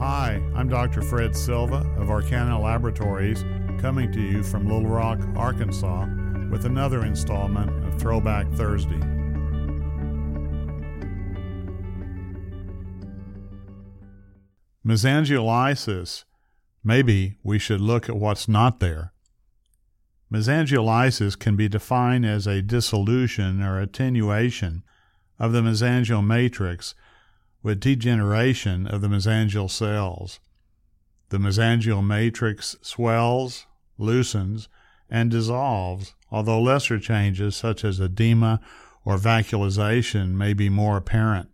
Hi, I'm Dr. Fred Silva of Arcana Laboratories, coming to you from Little Rock, Arkansas, with another installment of Throwback Thursday. Mesangiolysis. Maybe we should look at what's not there. Mesangiolysis can be defined as a dissolution or attenuation of the mesangial matrix with degeneration of the mesangial cells. The mesangial matrix swells, loosens, and dissolves, although lesser changes such as edema or vacuolization may be more apparent.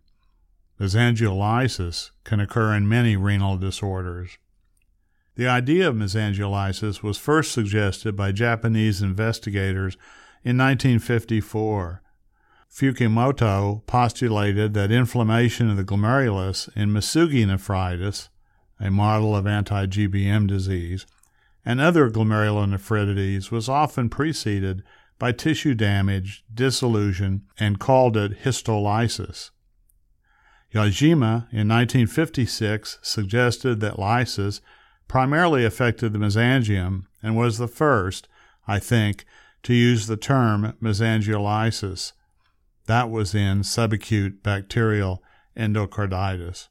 Mesangiolysis can occur in many renal disorders. The idea of mesangiolysis was first suggested by Japanese investigators in 1954. Fukimoto postulated that inflammation of the glomerulus in Masugi nephritis, a model of anti GBM disease, and other glomerulonephritides was often preceded by tissue damage, dissolution, and called it histolysis. Yajima in 1956 suggested that lysis primarily affected the mesangium and was the first, I think, to use the term mesangiolysis. That was in subacute bacterial endocarditis.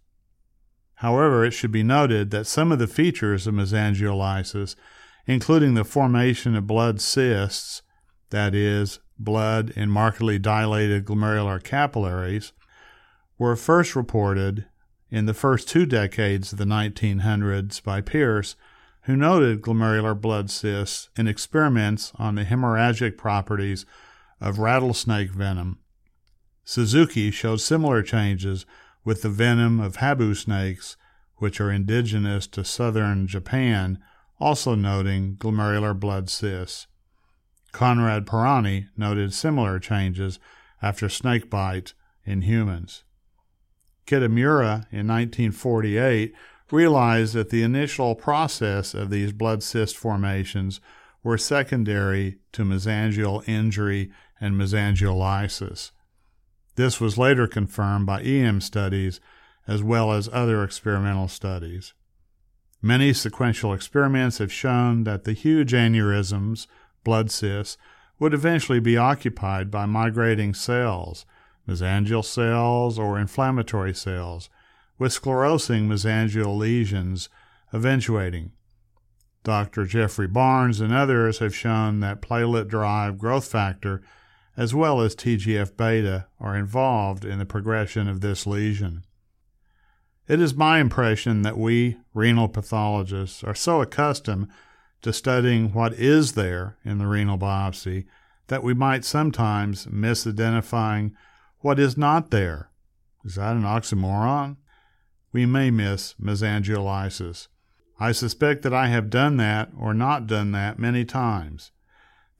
However, it should be noted that some of the features of mesangiolysis, including the formation of blood cysts, that is, blood in markedly dilated glomerular capillaries, were first reported in the first two decades of the 1900s by Pierce, who noted glomerular blood cysts in experiments on the hemorrhagic properties of rattlesnake venom. Suzuki showed similar changes with the venom of habu snakes, which are indigenous to southern Japan, also noting glomerular blood cysts. Conrad Pirani noted similar changes after snake bite in humans. Kitamura in 1948 realized that the initial process of these blood cyst formations were secondary to mesangial injury and mesangiolysis. This was later confirmed by EM studies as well as other experimental studies. Many sequential experiments have shown that the huge aneurysms, blood cysts, would eventually be occupied by migrating cells mesangial cells, or inflammatory cells, with sclerosing mesangial lesions eventuating. Dr. Jeffrey Barnes and others have shown that platelet derived growth factor as well as TGF beta are involved in the progression of this lesion. It is my impression that we renal pathologists are so accustomed to studying what is there in the renal biopsy that we might sometimes miss identifying what is not there. Is that an oxymoron? We may miss mesangiolysis. I suspect that I have done that or not done that many times.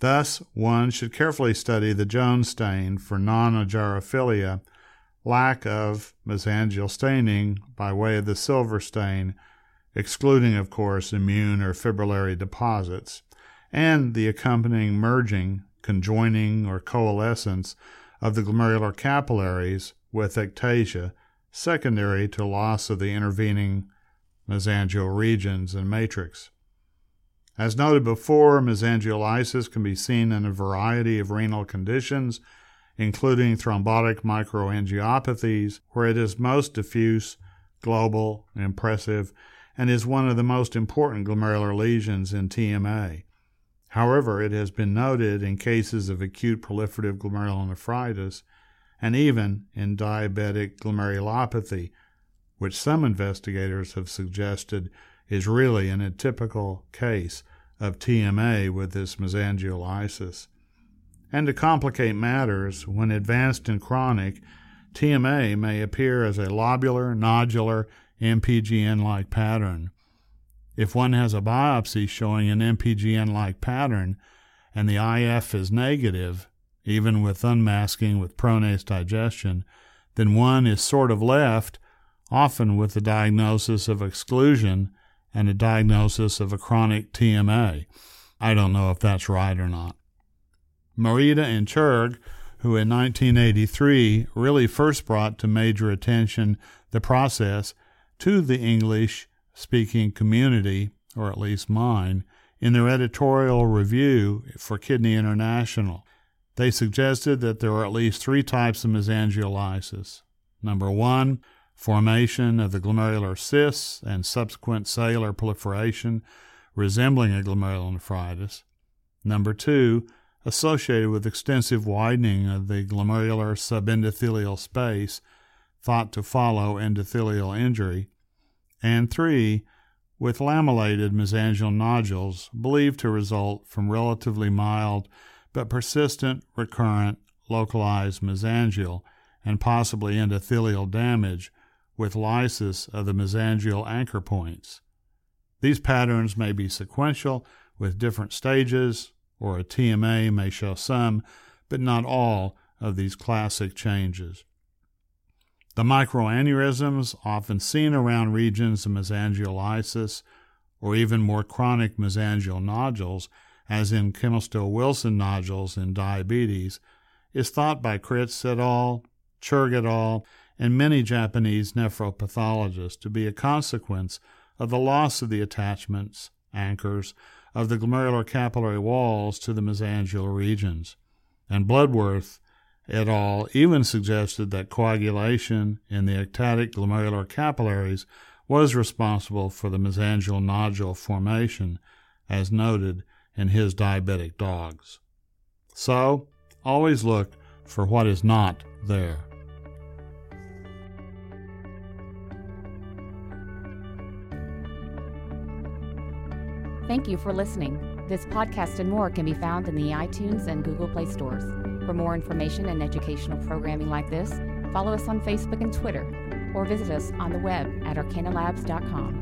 Thus, one should carefully study the Jones stain for non argyrophilia, lack of mesangial staining by way of the silver stain, excluding, of course, immune or fibrillary deposits, and the accompanying merging, conjoining, or coalescence of the glomerular capillaries with ectasia, secondary to loss of the intervening mesangial regions and matrix. As noted before, mesangiolysis can be seen in a variety of renal conditions, including thrombotic microangiopathies, where it is most diffuse, global, impressive, and is one of the most important glomerular lesions in TMA. However, it has been noted in cases of acute proliferative glomerulonephritis and even in diabetic glomerulopathy, which some investigators have suggested is really an atypical case of TMA with this mesangiolysis. And to complicate matters, when advanced and chronic, TMA may appear as a lobular, nodular, MPGN like pattern. If one has a biopsy showing an MPGN like pattern and the IF is negative, even with unmasking with pronase digestion, then one is sort of left, often with the diagnosis of exclusion and a diagnosis of a chronic TMA. I don't know if that's right or not. Morita and Churg, who in 1983 really first brought to major attention the process to the English speaking community, or at least mine, in their editorial review for Kidney International. They suggested that there are at least three types of mesangiolysis. Number one, formation of the glomerular cysts and subsequent cellular proliferation resembling a glomerulonephritis. Number two, associated with extensive widening of the glomerular subendothelial space thought to follow endothelial injury. And three, with lamellated mesangial nodules believed to result from relatively mild but persistent, recurrent, localized mesangial and possibly endothelial damage with lysis of the mesangial anchor points. These patterns may be sequential with different stages, or a TMA may show some, but not all, of these classic changes. The microaneurysms, often seen around regions of mesangiolysis or even more chronic mesangial nodules, as in Kimmelstiel Wilson nodules in diabetes, is thought by Kriz et al., Churg et al., and many Japanese nephropathologists to be a consequence of the loss of the attachments, anchors, of the glomerular capillary walls to the mesangial regions. And Bloodworth et al. even suggested that coagulation in the ectatic glomerular capillaries was responsible for the mesangial nodule formation, as noted in his diabetic dogs. So, always look for what is not there. Thank you for listening. This podcast and more can be found in the iTunes and Google Play stores. For more information and educational programming like this, follow us on Facebook and Twitter, or visit us on the web at arcanalabs.com.